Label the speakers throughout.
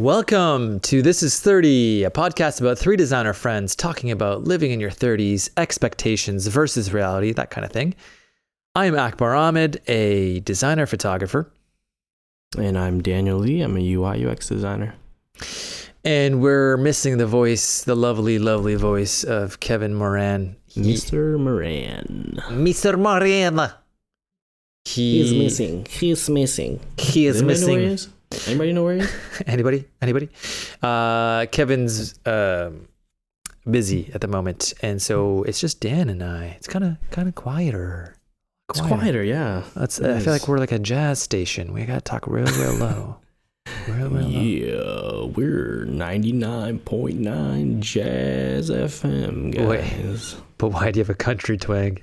Speaker 1: Welcome to This is 30, a podcast about three designer friends talking about living in your 30s, expectations versus reality, that kind of thing. I am Akbar Ahmed, a designer photographer,
Speaker 2: And I'm Daniel Lee. I'm a UI UX designer.
Speaker 1: and we're missing the voice, the lovely, lovely voice of Kevin Moran. He-
Speaker 2: Mr. Moran.
Speaker 1: Mr. Moran. He,
Speaker 2: He's missing. He's missing.
Speaker 1: He is
Speaker 2: Does anybody know where he
Speaker 1: missing.
Speaker 2: Anybody know where he is?
Speaker 1: Anybody? Anybody? Uh, Kevin's um, busy at the moment, and so it's just Dan and I. It's kind of kind of quieter.
Speaker 2: It's quieter, yeah.
Speaker 1: That's. I feel like we're like a jazz station. We gotta talk real, real low. Real, real low.
Speaker 2: Yeah, we're 99.9 Jazz FM,
Speaker 1: Wait.
Speaker 2: guys.
Speaker 1: But why do you have a country twang?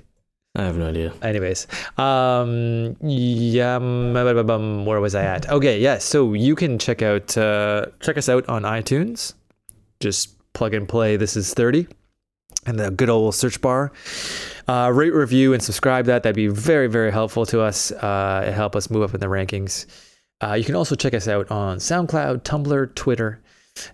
Speaker 2: I have no idea.
Speaker 1: Anyways, um, yeah, where was I at? Okay, yeah. So you can check out, uh, check us out on iTunes. Just plug and play. This is thirty, and the good old search bar. Uh, rate, review, and subscribe. That that'd be very, very helpful to us. Uh, help us move up in the rankings. Uh, you can also check us out on SoundCloud, Tumblr, Twitter.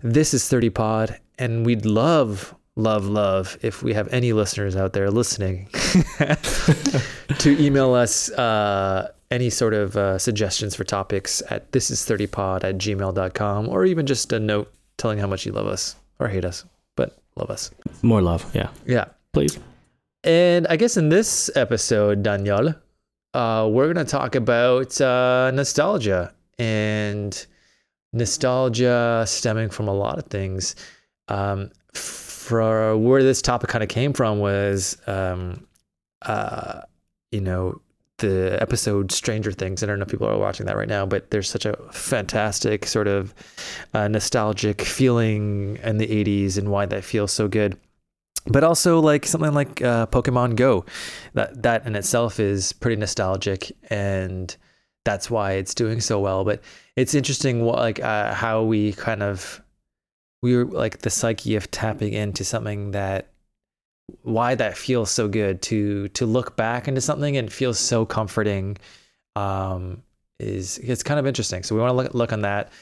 Speaker 1: This is 30 Pod, and we'd love, love, love if we have any listeners out there listening to email us uh, any sort of uh, suggestions for topics at thisis30pod at gmail.com or even just a note telling how much you love us or hate us, but love us.
Speaker 2: More love, yeah.
Speaker 1: Yeah.
Speaker 2: Please.
Speaker 1: And I guess in this episode, Daniel, uh, we're going to talk about uh, nostalgia and nostalgia stemming from a lot of things. Um, for where this topic kind of came from was, um, uh, you know, the episode Stranger Things. I don't know if people are watching that right now, but there's such a fantastic sort of uh, nostalgic feeling in the 80s and why that feels so good but also like something like uh, Pokemon Go, that that in itself is pretty nostalgic, and that's why it's doing so well. But it's interesting, what like uh, how we kind of we were like the psyche of tapping into something that why that feels so good to to look back into something and feels so comforting um is it's kind of interesting. So we want to look, look on that.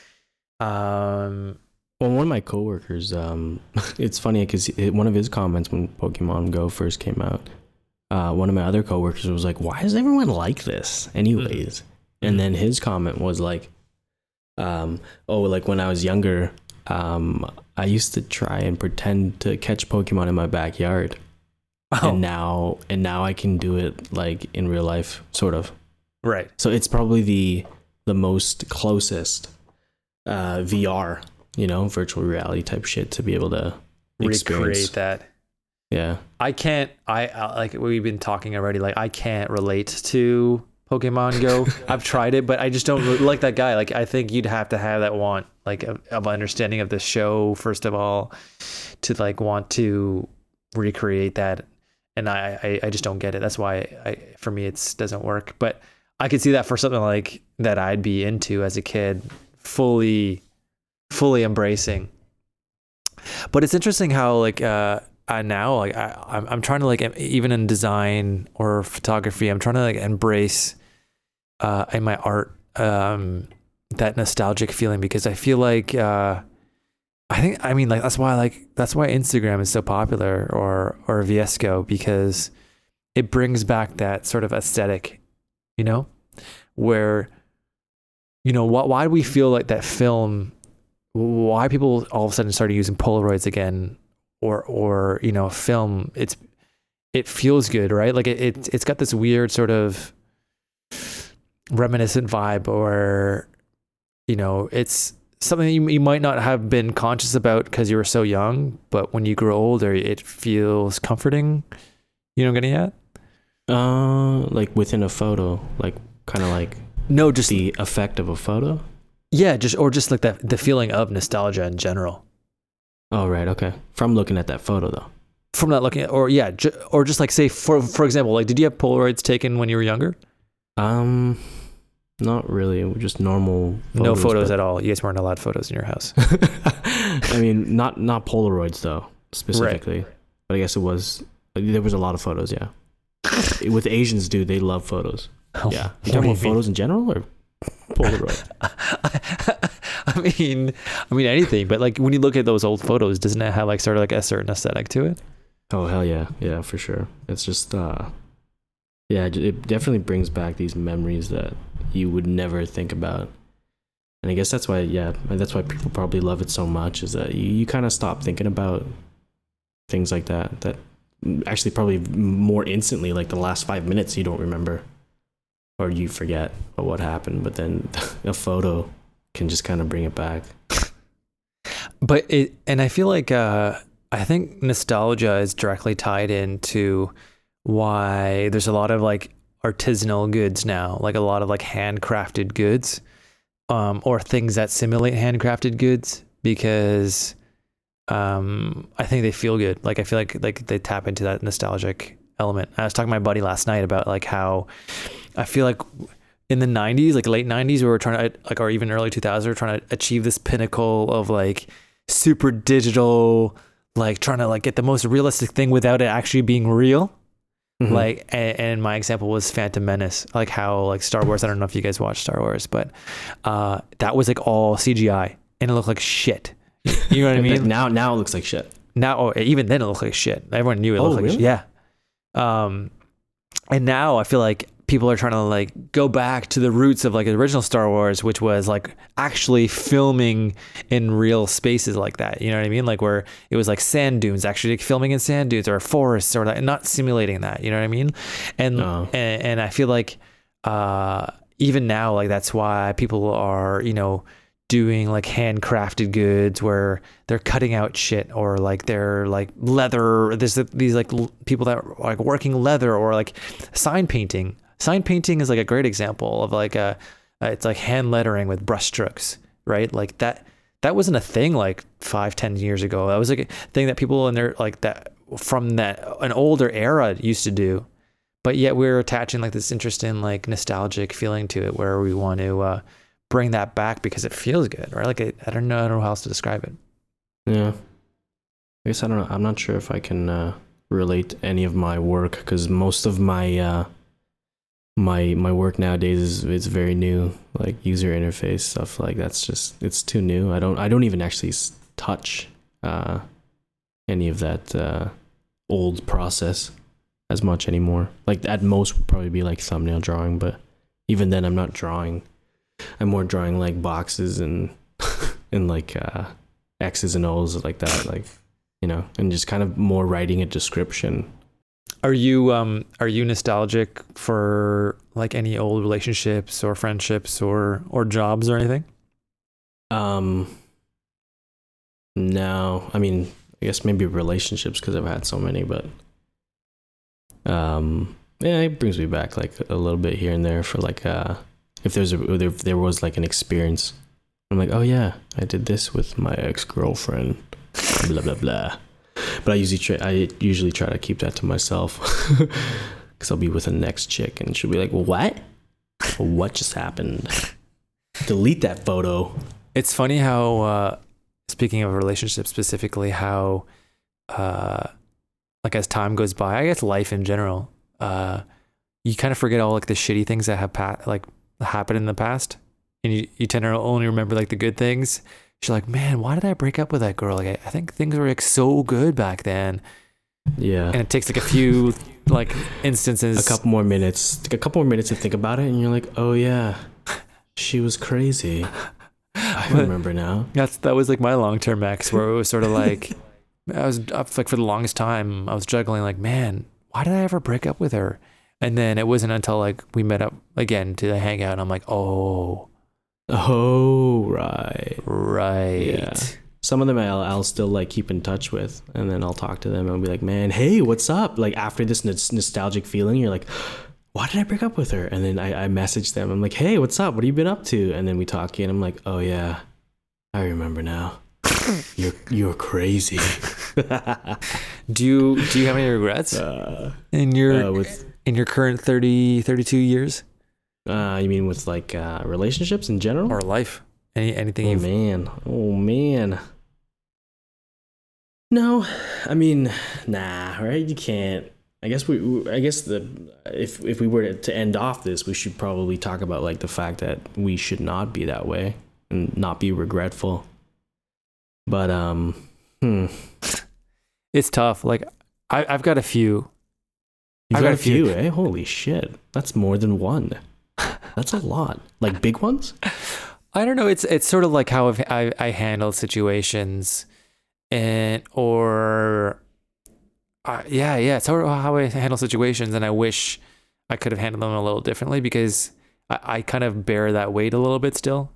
Speaker 1: Um
Speaker 2: Well, one of my coworkers, um, it's funny because one of his comments when Pokemon Go first came out, uh, one of my other coworkers was like, "Why does everyone like this, anyways?" And then his comment was like, um, "Oh, like when I was younger, um, I used to try and pretend to catch Pokemon in my backyard,
Speaker 1: oh,
Speaker 2: and now and now I can do it like in real life, sort of.
Speaker 1: right
Speaker 2: So it's probably the the most closest uh, VR, you know, virtual reality type shit to be able to experience.
Speaker 1: recreate that
Speaker 2: Yeah,
Speaker 1: I can't. I like we've been talking already. Like I can't relate to Pokemon Go. I've tried it, but I just don't re- like that guy. Like I think you'd have to have that want like of, of understanding of the show first of all to like want to recreate that. And I, I, I just don't get it. That's why I for me it's doesn't work. But I could see that for something like that I'd be into as a kid, fully, fully embracing. But it's interesting how like uh, uh now like I I'm, I'm trying to like even in design or photography I'm trying to like embrace uh in my art um that nostalgic feeling because I feel like uh I think I mean like that's why like that's why Instagram is so popular or or VSCO because it brings back that sort of aesthetic, you know, where you know why why do we feel like that film why people all of a sudden started using Polaroids again or or you know film it's it feels good right? Like it, it it's got this weird sort of reminiscent vibe or you know it's something you, you might not have been conscious about because you were so young but when you grow older it feels comforting you know what i'm getting at
Speaker 2: uh, like within a photo, like kind of like
Speaker 1: no just
Speaker 2: the effect of a photo.
Speaker 1: yeah just or just like that the feeling of nostalgia in general
Speaker 2: Oh right, okay. From looking at that photo though.
Speaker 1: from not looking at or yeah ju- or just like say for for example like did you have polaroids taken when you were younger
Speaker 2: Um, not really. Just normal.
Speaker 1: no photos at all you guys weren't allowed photos in your house
Speaker 2: I mean, not not Polaroids though specifically, but I guess it was. There was a lot of photos. Yeah, with Asians, dude, they love photos. Yeah, you talking about photos in general or Polaroid?
Speaker 1: I mean, I mean anything, but like when you look at those old photos, doesn't it have like sort of like a certain aesthetic to it?
Speaker 2: Oh hell yeah, yeah for sure. It's just uh, yeah, it definitely brings back these memories that you would never think about. And I guess that's why, yeah, that's why people probably love it so much is that you, you kind of stop thinking about things like that. That actually probably more instantly, like the last five minutes, you don't remember or you forget what happened. But then a photo can just kind of bring it back.
Speaker 1: But it, and I feel like, uh, I think nostalgia is directly tied into why there's a lot of like artisanal goods now, like a lot of like handcrafted goods, um, or things that simulate handcrafted goods because um, I think they feel good. Like I feel like like they tap into that nostalgic element. I was talking to my buddy last night about like how I feel like in the 90s, like late 90s, we were trying to like or even early 2000s, we were trying to achieve this pinnacle of like super digital like trying to like get the most realistic thing without it actually being real. Mm-hmm. Like, and, and, my example was Phantom Menace, like how like Star Wars. I don't know if you guys watch Star Wars, but uh, that was like all CGI and it looked like shit. You know what I mean?
Speaker 2: now, now it looks like shit.
Speaker 1: Now, oh, even then, it looked like shit. Everyone knew it oh, looked really? like shit. Yeah. Um, and now I feel like people are trying to like go back to the roots of like the original Star Wars, which was like actually filming in real spaces like that. You know what I mean? Like where it was like sand dunes, actually like filming in sand dunes or forests or like not simulating that. You know what I mean? And oh. and, and I feel like uh, even now, like that's why people are you know doing like handcrafted goods where they're cutting out shit or like they're like leather there's these like people that are like working leather or like sign painting sign painting is like a great example of like a it's like hand lettering with brushstrokes, right? Like that that wasn't a thing like five, ten years ago. That was like a thing that people in their like that from that an older era used to do. But yet we're attaching like this interesting like nostalgic feeling to it where we want to uh, bring that back because it feels good, right? Like I, I don't know, I don't know how else to describe it.
Speaker 2: Yeah, I guess I don't know. I'm not sure if I can uh, relate any of my work because most of my uh, my my work nowadays is it's very new like user interface stuff like that's just it's too new. I don't i don't even actually touch uh any of that uh old process as much anymore. Like at most would probably be like thumbnail drawing but even then i'm not drawing. I'm more drawing like boxes and and like uh x's and o's like that like you know and just kind of more writing a description
Speaker 1: are you um are you nostalgic for like any old relationships or friendships or or jobs or anything?
Speaker 2: Um no. I mean, I guess maybe relationships because I've had so many, but um yeah, it brings me back like a little bit here and there for like uh if there's a if there was like an experience. I'm like, "Oh yeah, I did this with my ex-girlfriend." blah blah blah but I usually try, I usually try to keep that to myself because I'll be with the next chick and she'll be like, "What? What just happened? Delete that photo."
Speaker 1: It's funny how, uh, speaking of relationships specifically, how, uh, like as time goes by, I guess life in general, uh, you kind of forget all like the shitty things that have pa- like happened in the past, and you you tend to only remember like the good things she's like, man, why did I break up with that girl? Like, I, I think things were like so good back then.
Speaker 2: Yeah.
Speaker 1: And it takes like a few like instances,
Speaker 2: a couple more minutes, like a couple more minutes to think about it, and you're like, oh yeah, she was crazy. I remember now.
Speaker 1: That's that was like my long term ex, where it was sort of like I was up like for the longest time, I was juggling like, man, why did I ever break up with her? And then it wasn't until like we met up again to hang out, and I'm like, oh,
Speaker 2: Oh, right.
Speaker 1: Right.
Speaker 2: Yeah. Some of them I'll, I'll still like keep in touch with, and then I'll talk to them and I'll be like, man, hey, what's up? Like after this nostalgic feeling, you're like, why did I break up with her? And then I, I message them. I'm like, hey, what's up? What have you been up to? And then we talk and I'm like, oh yeah, I remember now. you're you're crazy.
Speaker 1: do you do you have any regrets uh, in your uh, with, in your current 30 32 years?
Speaker 2: Uh, you mean with like uh, relationships in general
Speaker 1: or life? Any anything? Oh
Speaker 2: man, oh man. No, I mean, nah, right? You can't. I guess we. I guess the if if we were to end off this, we should probably talk about like the fact that we should not be that way. and not be regretful. But um, hmm.
Speaker 1: It's tough. Like I, I've got a few.
Speaker 2: You've
Speaker 1: I've
Speaker 2: got, a few, eh? Holy shit. That's more than one. That's a lot. Like big ones?
Speaker 1: I don't know. It's it's sort of like how I've, I I handle situations, and or, uh, yeah, yeah. It's sort of how I handle situations, and I wish I could have handled them a little differently because I, I kind of bear that weight a little bit still.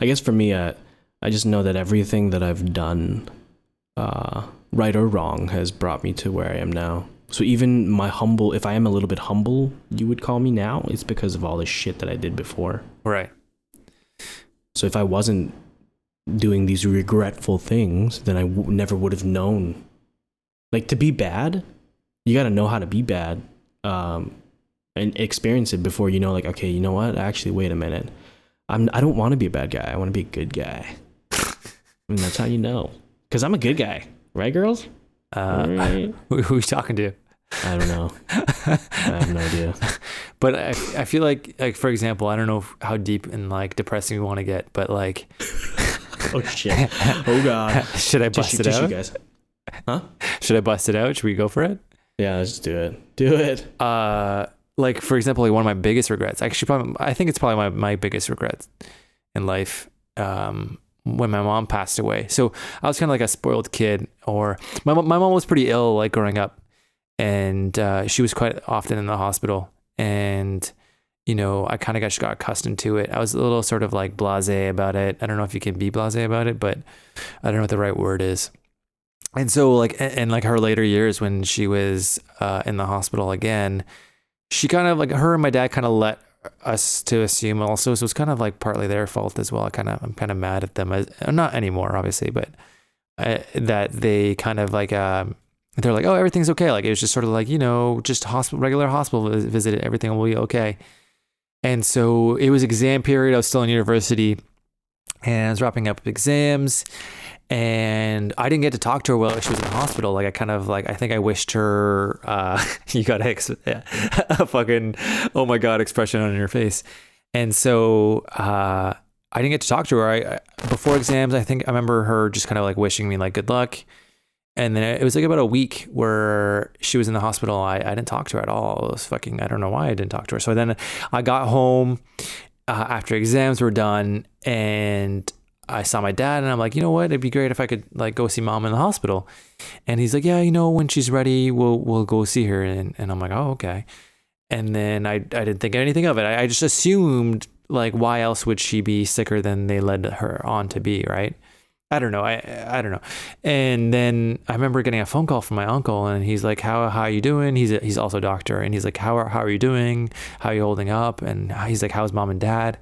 Speaker 2: I guess for me, uh, I just know that everything that I've done, uh, right or wrong, has brought me to where I am now. So even my humble, if I am a little bit humble, you would call me now, it's because of all the shit that I did before.
Speaker 1: Right.
Speaker 2: So if I wasn't doing these regretful things, then I w- never would have known. Like to be bad, you got to know how to be bad, um, and experience it before you know. Like, okay, you know what? Actually, wait a minute. I'm. I don't want to be a bad guy. I want to be a good guy. and that's how you know. Because I'm a good guy, right, girls?
Speaker 1: Uh,
Speaker 2: Right.
Speaker 1: who, who are talking to?
Speaker 2: I don't know. I have no idea.
Speaker 1: But I, I feel like like for example, I don't know how deep and like depressing we want to get, but like,
Speaker 2: Oh shit. Oh god.
Speaker 1: should I bust
Speaker 2: Tissue,
Speaker 1: it
Speaker 2: tissue,
Speaker 1: out?
Speaker 2: guys. Huh?
Speaker 1: Should I bust it out? Should we go for it?
Speaker 2: Yeah, let's do it. Do it.
Speaker 1: uh like for example like one of my biggest regrets actually probably i think it's probably my, my biggest regrets in life um when my mom passed away. So i was kind of like a spoiled kid or my, my mom was pretty ill like growing up and uh, she was quite often in the hospital and you know i kind of got, got accustomed to it. I was a little sort of like blasé about it. I don't know if you can be blasé about it but i don't know what the right word is. And so like in, in like her later years when she was uh, in the hospital again she kind of like her and my dad kind of let us to assume also. So it's kind of like partly their fault as well. I kind of i'm kind of mad at them as, not anymore obviously but uh, that they kind of like um they're like oh everything's okay. Like it was just sort of like you know just hospital regular hospital vis- visit everything will be okay. And so it was exam period. I was still in university and i was wrapping up exams and I didn't get to talk to her while she was in the hospital. Like I kind of like I think I wished her uh you got a, ex- a fucking oh my god expression on your face. And so uh I didn't get to talk to her. I, I before exams, I think I remember her just kind of like wishing me like good luck. And then it was like about a week where she was in the hospital. I, I didn't talk to her at all. It was fucking I don't know why I didn't talk to her. So then I got home uh, after exams were done and I saw my dad and I'm like, you know what? It'd be great if I could like go see mom in the hospital. And he's like, yeah, you know, when she's ready, we'll we'll go see her. And and I'm like, oh, okay. And then I I didn't think anything of it. I, I just assumed like, why else would she be sicker than they led her on to be, right? I don't know. I I don't know. And then I remember getting a phone call from my uncle, and he's like, "How how are you doing?" He's a, he's also a doctor, and he's like, "How are how are you doing? How are you holding up?" And he's like, "How's mom and dad?"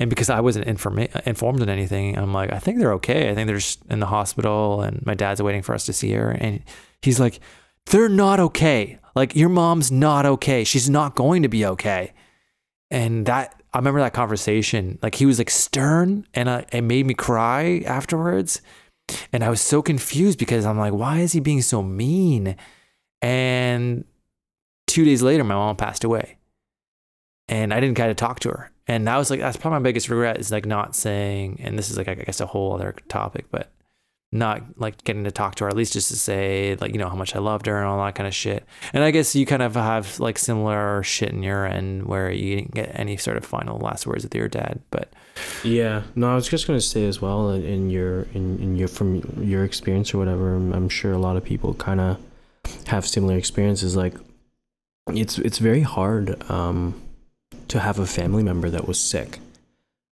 Speaker 1: And because I wasn't informa- informed on anything, I'm like, I think they're okay. I think they're just in the hospital, and my dad's waiting for us to see her. And he's like, they're not okay. Like your mom's not okay. She's not going to be okay. And that I remember that conversation. Like he was like stern, and uh, it made me cry afterwards. And I was so confused because I'm like, why is he being so mean? And two days later, my mom passed away, and I didn't kind of talk to her and that was like that's probably my biggest regret is like not saying and this is like i guess a whole other topic but not like getting to talk to her at least just to say like you know how much i loved her and all that kind of shit and i guess you kind of have like similar shit in your end where you didn't get any sort of final last words with your dad but
Speaker 2: Yeah, no, I was just gonna say as well in your in, in your from your experience or whatever. I'm sure a lot of people kind of have similar experiences. Like, it's it's very hard um, to have a family member that was sick,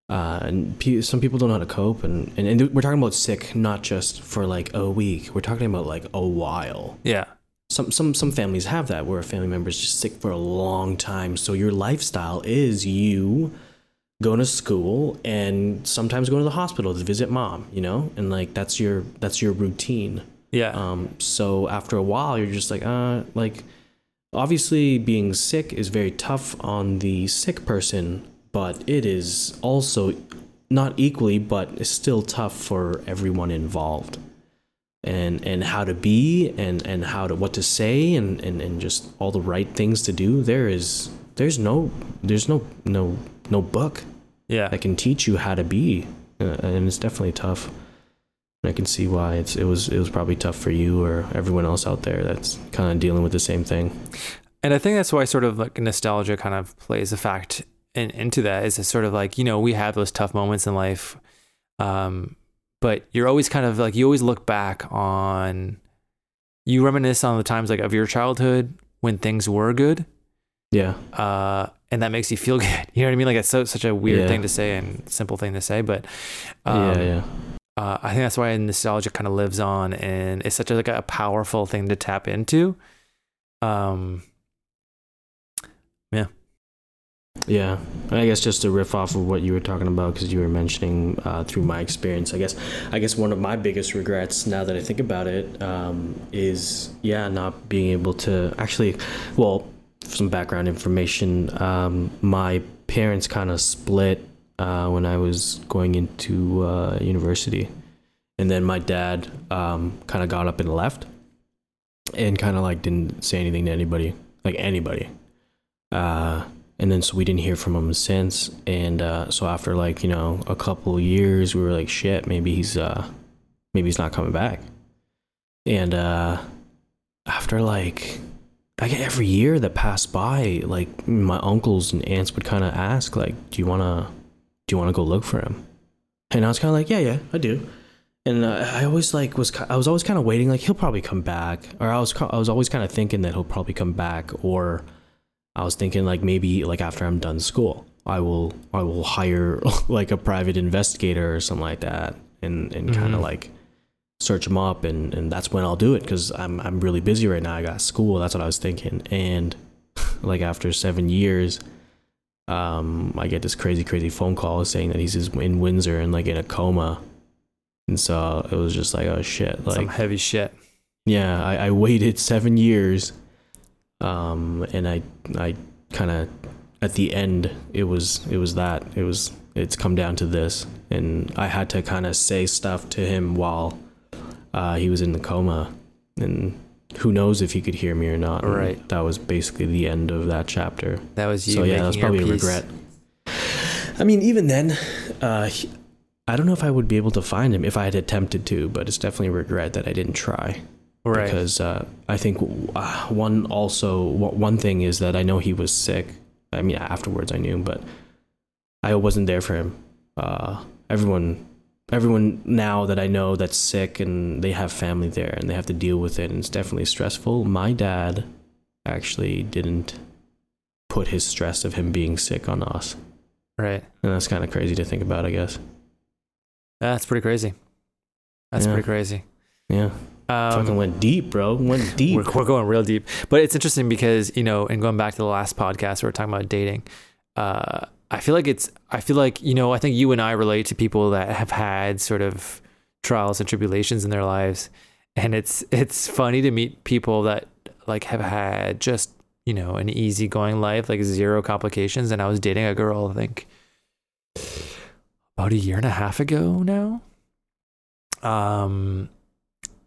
Speaker 2: uh, and pe- some people don't know how to cope. And, and and we're talking about sick, not just for like a week. We're talking about like a while.
Speaker 1: yeah
Speaker 2: Some some some families have that where a family member is just sick for a long time. So your lifestyle is you going to school and sometimes going to the hospital to visit mom, you know? And like that's your that's your routine.
Speaker 1: yeah
Speaker 2: Um so after a while you're just like uh like obviously being sick is very tough on the sick person, but it is also not equally but it's still tough for everyone involved. And and how to be and and how to what to say and and and just all the right things to do. There is there's no there's no no no book
Speaker 1: Yeah.
Speaker 2: that can teach you how to be, uh, and it's definitely tough. I can see why it's it was it was probably tough for you or everyone else out there that's kind of dealing with the same thing.
Speaker 1: And I think that's why sort of like nostalgia kind of plays a fact in, into that is it's sort of like, you know, we have those tough moments in life. Um, but you're always kind of like, you always look back on, you reminisce on the times like of your childhood when things were good.
Speaker 2: Yeah,
Speaker 1: Uh, and that makes you feel good. You know what I mean? Like it's so, such a weird
Speaker 2: Yeah.
Speaker 1: thing to say and simple thing to say, but, um,
Speaker 2: yeah, yeah.
Speaker 1: Uh, I think that's why nostalgia kind of lives on and it's such a, like a powerful thing to tap into. Um,
Speaker 2: Yeah, and I guess just to riff off of what you were talking about, because you were mentioning uh, through my experience, I guess, I guess one of my biggest regrets now that I think about it um, is, yeah, not being able to actually, well, some background information. Um, my parents kind of split uh, when I was going into uh, university, and then my dad um, kind of got up and left, and kind of like didn't say anything to anybody, like anybody. Uh, and then so we didn't hear from him since. And uh, so after like you know a couple years we were like shit maybe he's uh maybe he's not coming back. And uh after like like every year that passed by like my uncles and aunts would kind of ask like do you want to do you want to go look for him and i was kind of like yeah yeah i do and uh, i always like was i was always kind of waiting like he'll probably come back or i was i was always kind of thinking that he'll probably come back or I was thinking like maybe like after I'm done school, I will I will hire like a private investigator or something like that, and and kind
Speaker 1: Mhm.
Speaker 2: of like search him up, and and that's when I'll do it because I'm I'm really busy right now. I got school. That's what I was thinking, and like after seven years, um, I get this crazy crazy phone call saying that he's in Windsor and like in a coma, and so it was just like oh shit, like
Speaker 1: some heavy shit.
Speaker 2: yeah, I, I waited seven years, um, and I I kind of at the end it was it was that. It was it's come down to this, and I had to kind of say stuff to him while uh, he was in the coma, and who knows if he could hear me or not. and
Speaker 1: Right.
Speaker 2: that was basically the end of that chapter.
Speaker 1: That was you.
Speaker 2: so yeah, that's
Speaker 1: your
Speaker 2: probably a regret. I mean, even then, uh, he- I don't know if I would be able to find him if I had attempted to, but it's definitely a regret that I didn't try
Speaker 1: Right.
Speaker 2: because uh, I think uh, one also one one thing is that I know he was sick. I mean, afterwards I knew, but I wasn't there for him. Uh, everyone, everyone now that I know that's sick and they have family there and they have to deal with it, and it's definitely stressful. My dad actually didn't put his stress of him being sick on us,
Speaker 1: right.
Speaker 2: and that's kind of crazy to think about, I guess.
Speaker 1: That's pretty crazy. That's
Speaker 2: Yeah.
Speaker 1: pretty crazy.
Speaker 2: Yeah, fucking
Speaker 1: Um,
Speaker 2: went deep, bro. Went deep.
Speaker 1: we're, we're going real deep, but it's interesting because you know, and going back to the last podcast, we were talking about dating. Uh, I feel like it's. I feel like you know. I think you and I relate to people that have had sort of trials and tribulations in their lives, and it's it's funny to meet people that like have had just you know an easygoing life, like zero complications. And I was dating a girl, I think about a year and a half ago now. Um,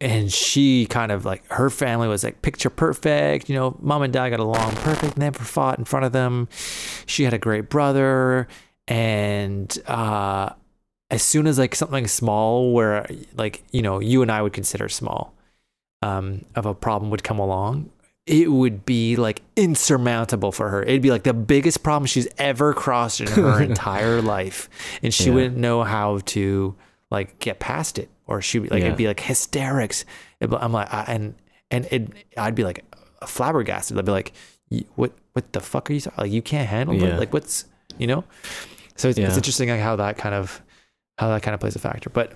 Speaker 1: and she kind of like her family was like picture perfect. You know, mom and dad got along perfect, never fought in front of them. She had a great brother, and uh, as soon as like something small, where like you know you and I would consider small, um, of a problem would come along, it would be like insurmountable for her. It'd be like the biggest problem she's ever crossed in her entire life, and she
Speaker 2: Yeah.
Speaker 1: wouldn't know how to like get past it, or she like
Speaker 2: Yeah.
Speaker 1: it'd be like hysterics. I'm like, I, and and it, I'd be like flabbergasted. I'd be like, what what the fuck are you talking? Like you can't handle
Speaker 2: Yeah.
Speaker 1: it. Like what's you know? So it's,
Speaker 2: Yeah.
Speaker 1: it's interesting like how that kind of how that kind of plays a factor. But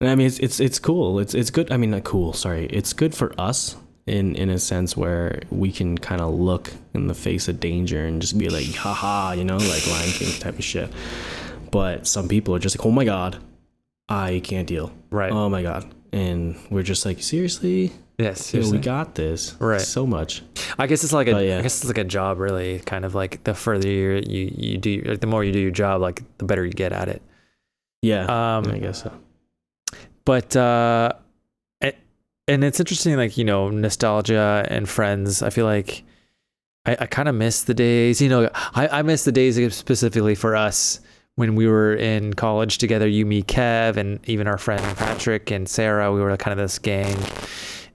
Speaker 2: I mean, it's it's it's cool. It's it's good. I mean, not cool. Sorry, it's good for us in in a sense where we can kind of look in the face of danger and just be like, haha, you know, like Lion King type of shit. But some people are just like, oh my god, I can't deal.
Speaker 1: right,
Speaker 2: Oh my god, and we're just like, seriously,
Speaker 1: yes,
Speaker 2: Yo, we got this.
Speaker 1: Right.
Speaker 2: So much.
Speaker 1: I guess it's like a,
Speaker 2: But, yeah.
Speaker 1: I guess it's like a job, really. Kind of like the further you you you do, like the more you do your job, like the better you get at it.
Speaker 2: Yeah.
Speaker 1: Um,
Speaker 2: I guess so.
Speaker 1: but uh, it, and it's interesting, like you know, nostalgia and friends. I feel like I, I kind of miss the days. You know, I I miss the days specifically for us when we were in college together, you, me, Kev, and even our friend Patrick and Sarah, we were kind of this gang.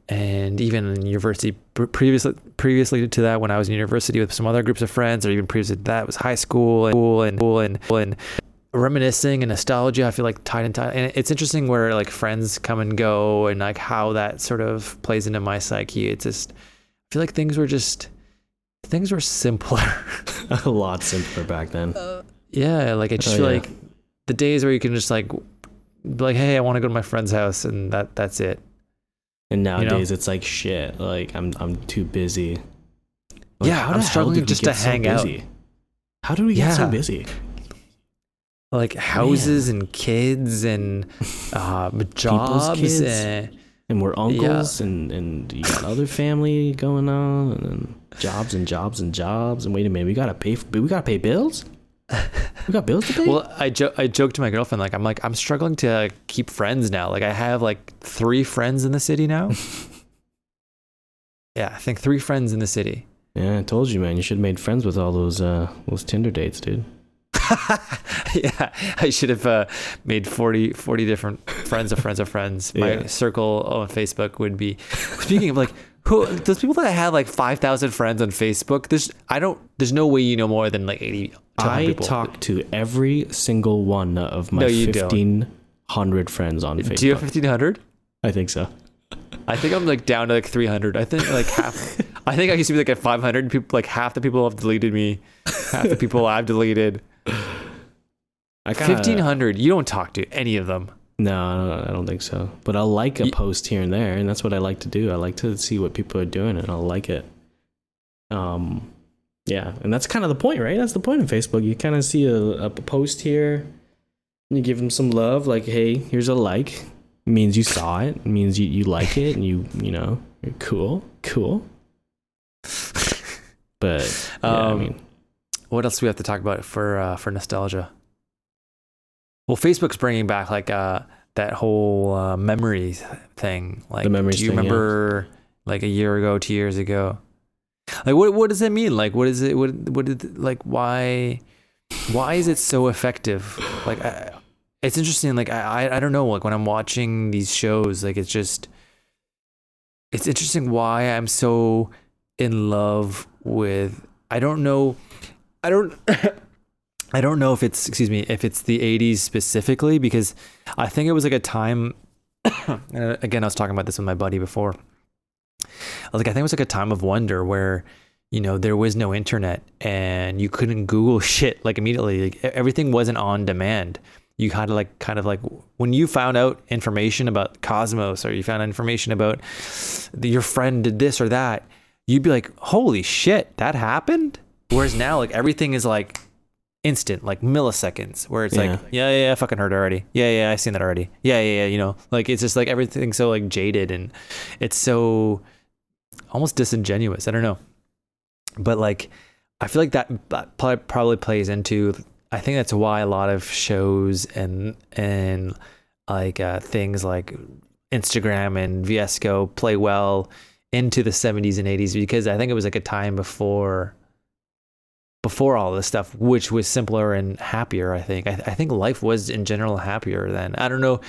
Speaker 1: And even in university, previously previously to that, when I was in university with some other groups of friends, or even previously to that was high school and school and school and, and reminiscing and nostalgia. I feel like tied in tied, and it's interesting where like friends come and go, and like how that sort of plays into my psyche. It's just I feel like things were just things were simpler,
Speaker 2: a lot simpler back then.
Speaker 1: Uh, yeah, like I just oh, feel yeah. like the days where you can just like be like, hey, I want to go to my friend's house, and that that's it.
Speaker 2: And nowadays you know? it's like shit. Like I'm I'm too busy. Like,
Speaker 1: yeah, I'm struggling just to hang so out.
Speaker 2: How do we get yeah. so busy?
Speaker 1: Like houses Man. and kids and uh, jobs kids. And,
Speaker 2: and we're uncles yeah. and and you got other family going on and jobs and jobs and jobs and wait a minute we gotta pay for, we gotta pay bills we got bills to pay.
Speaker 1: Well, I jo- I joked to my girlfriend like I'm like I'm struggling to keep friends now. Like I have like three friends in the city now. yeah, I think three friends in the city.
Speaker 2: Yeah, I told you, man. You should have made friends with all those uh those Tinder dates, dude.
Speaker 1: yeah, I should have uh, made 40, 40 different friends of friends of friends. My yeah. circle on Facebook would be. Speaking of like who those people that have like five thousand friends on Facebook. There's I don't. There's no way you know more than like eighty.
Speaker 2: I talk to every single one of my no, fifteen hundred friends on Facebook.
Speaker 1: Do you have fifteen hundred?
Speaker 2: I think so.
Speaker 1: I think I'm like down to like 300. I think like half. I think I used to be like at 500. People like half the people have deleted me. Half the people I've deleted. I kinda, 1500. You don't talk to any of them.
Speaker 2: No, I don't think so. But I'll like a post here and there, and that's what I like to do. I like to see what people are doing, and I'll like it. Um, yeah, and that's kind of the point, right? That's the point of Facebook. You kind of see a, a post here, and you give them some love, like, "Hey, here's a like." It means you saw it. it. Means you you like it, and you you know, you're cool, cool. But yeah, um, I mean,
Speaker 1: what else do we have to talk about for uh, for nostalgia? Well, Facebook's bringing back like uh, that whole uh, memories thing. Like, do you thing, remember yeah. like a year ago, two years ago? Like, what what does it mean? Like, what is it? What what did like why why is it so effective? Like, I, it's interesting. Like, I I don't know. Like when I'm watching these shows, like it's just it's interesting why I'm so in love with. I don't know. I don't. I don't know if it's excuse me if it's the 80s specifically because I think it was like a time uh, again I was talking about this with my buddy before like I think it was like a time of wonder where you know there was no internet and you couldn't google shit like immediately. Like everything wasn't on demand. You had to like kind of like when you found out information about cosmos or you found information about the, your friend did this or that you'd be like holy shit that happened? Whereas now like everything is like instant, like milliseconds, where it's yeah. like, yeah, yeah, yeah, I fucking heard already. Yeah, yeah, I seen that already. Yeah, yeah, yeah. You know, like it's just like everything's so like jaded and it's so almost disingenuous. I don't know, but like I feel like that, probably plays into. I think that's why a lot of shows and and like uh, things like Instagram and VSCO play well into the 70s and 80s because I think it was like a time before before all this stuff, which was simpler and happier. I think. I, I, think life was in general happier then. I don't know,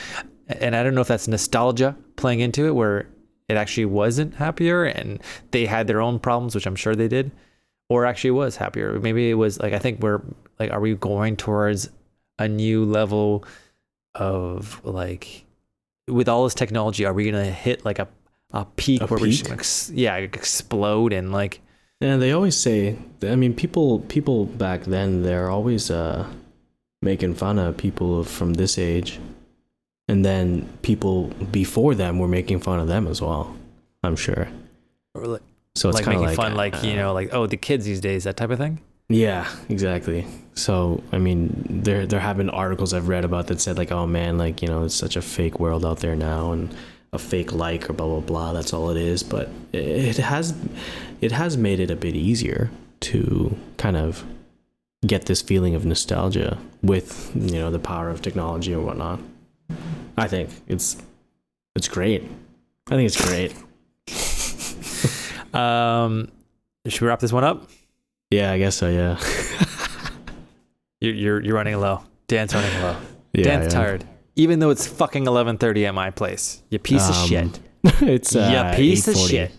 Speaker 1: and I don't know if that's nostalgia playing into it, where it actually wasn't happier and they had their own problems, which I'm sure they did, or actually was happier. Maybe it was like I think we're like, are we going towards a new level of like with all this technology? Are we gonna hit like a a peak
Speaker 2: a
Speaker 1: where
Speaker 2: peak?
Speaker 1: we just yeah explode and like
Speaker 2: yeah, they always say. I mean, people people back then they're always uh, making fun of people from this age, and then people before them were making fun of them as well. I'm sure.
Speaker 1: Like, so it's like making like, fun, like uh, you know, like oh, the kids these days, that type of thing.
Speaker 2: Yeah, exactly. So I mean, there there have been articles I've read about that said like, oh man, like you know, it's such a fake world out there now, and a fake like or blah blah blah. That's all it is. But it has it has made it a bit easier to kind of get this feeling of nostalgia with you know the power of technology or whatnot. I think it's it's great. I think it's great.
Speaker 1: um, should we wrap this one up?
Speaker 2: Yeah, I guess so. Yeah.
Speaker 1: you're you're you're running low Dan's running low.
Speaker 2: Yeah,
Speaker 1: Dan's tired. Even though it's fucking 11:30 at my place. You piece of
Speaker 2: Um,
Speaker 1: shit.
Speaker 2: it's uh,
Speaker 1: You piece of
Speaker 2: 8:40.
Speaker 1: shit.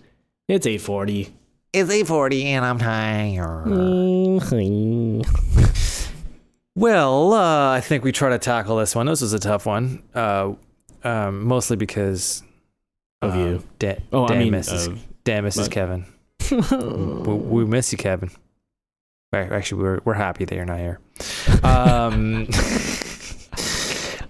Speaker 2: It's eight forty.
Speaker 1: It's 8:40 and I'm tired.
Speaker 2: Mm.
Speaker 1: Well, uh, I think we try to tackle this one. This was a tough one. Uh, um, mostly because
Speaker 2: Of
Speaker 1: uh,
Speaker 2: you.
Speaker 1: Dan,
Speaker 2: Oh,
Speaker 1: Dan
Speaker 2: I mean,
Speaker 1: misses
Speaker 2: of-
Speaker 1: Dan misses
Speaker 2: but-
Speaker 1: Kevin. We, we miss you, Kevin. Actually, we're we're happy that you're not here. Um,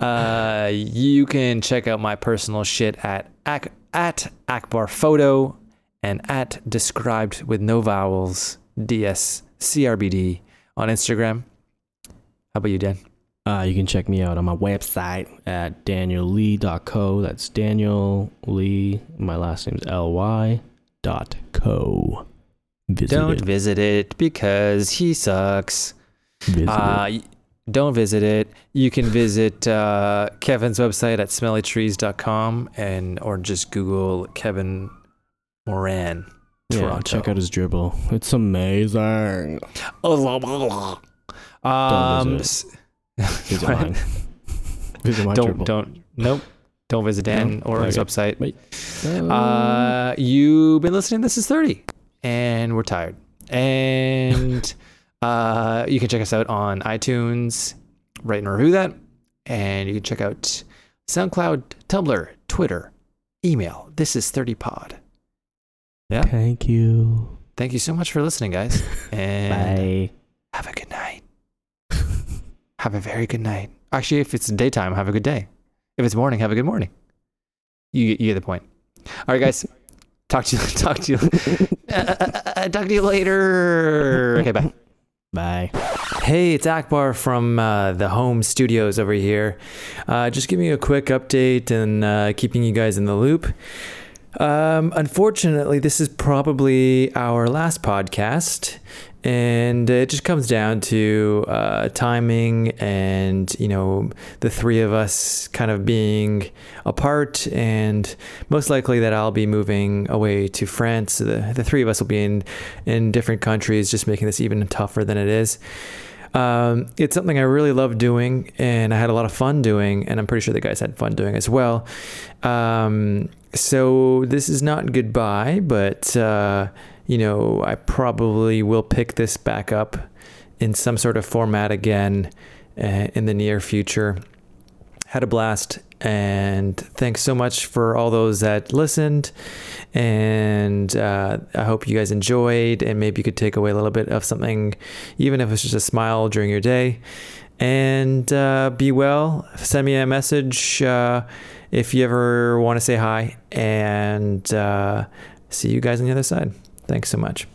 Speaker 1: uh, you can check out my personal shit at Ak- at Akbar Photo and at described with no vowels DSCRBD on Instagram. How about you, Dan?
Speaker 2: Uh, you can check me out on my website at daniellee.co. That's Daniel Lee. My last name's L-Y dot co. Visit
Speaker 1: Don't
Speaker 2: it.
Speaker 1: visit it because he sucks.
Speaker 2: Visit
Speaker 1: Uh,
Speaker 2: it.
Speaker 1: y- don't visit it. You can visit uh, Kevin's website at smellytrees.com and or just Google Kevin Moran.
Speaker 2: Yeah, check out his Dribbble. It's amazing.
Speaker 1: Um,
Speaker 2: visit Visit mine. Visit my
Speaker 1: don't
Speaker 2: Dribbble.
Speaker 1: don't nope. Don't visit Dan
Speaker 2: No?
Speaker 1: or his website.
Speaker 2: Wait.
Speaker 1: Uh, you've been listening. This is thirty, and we're tired. And uh, you can check us out on iTunes. Rate and review that, and you can check out SoundCloud, Tumblr, Twitter, email. This is thirty pod. Yeah.
Speaker 2: Thank you.
Speaker 1: Thank you so much for listening, guys, and
Speaker 2: Bye.
Speaker 1: have a good night. have a very good night. Actually, if it's daytime, have a good day. If it's morning, have a good morning. You you get the point. All right, guys. Talk to you. Talk to you. uh, uh, uh, talk to you later. Okay, bye.
Speaker 2: Bye.
Speaker 1: Hey, it's Akbar from uh, the home studios over here. Uh, just giving you a quick update and uh, keeping you guys in the loop. Um, unfortunately, this is probably our last podcast, and it just comes down to uh, timing and you know the three of us kind of being apart, and most likely that I'll be moving away to France. The, the three of us will be in in different countries, just making this even tougher than it is. Um, it's something I really love doing, and I had a lot of fun doing, and I'm pretty sure the guys had fun doing as well. Um, so this is not goodbye, but uh, you know, I probably will pick this back up in some sort of format again uh, in the near future. Had a blast, and thanks so much for all those that listened. And uh, I hope you guys enjoyed, and maybe you could take away a little bit of something, even if it's just a smile during your day. And uh, be well. Send me a message uh, if you ever want to say hi. And uh, see you guys on the other side. Thanks so much.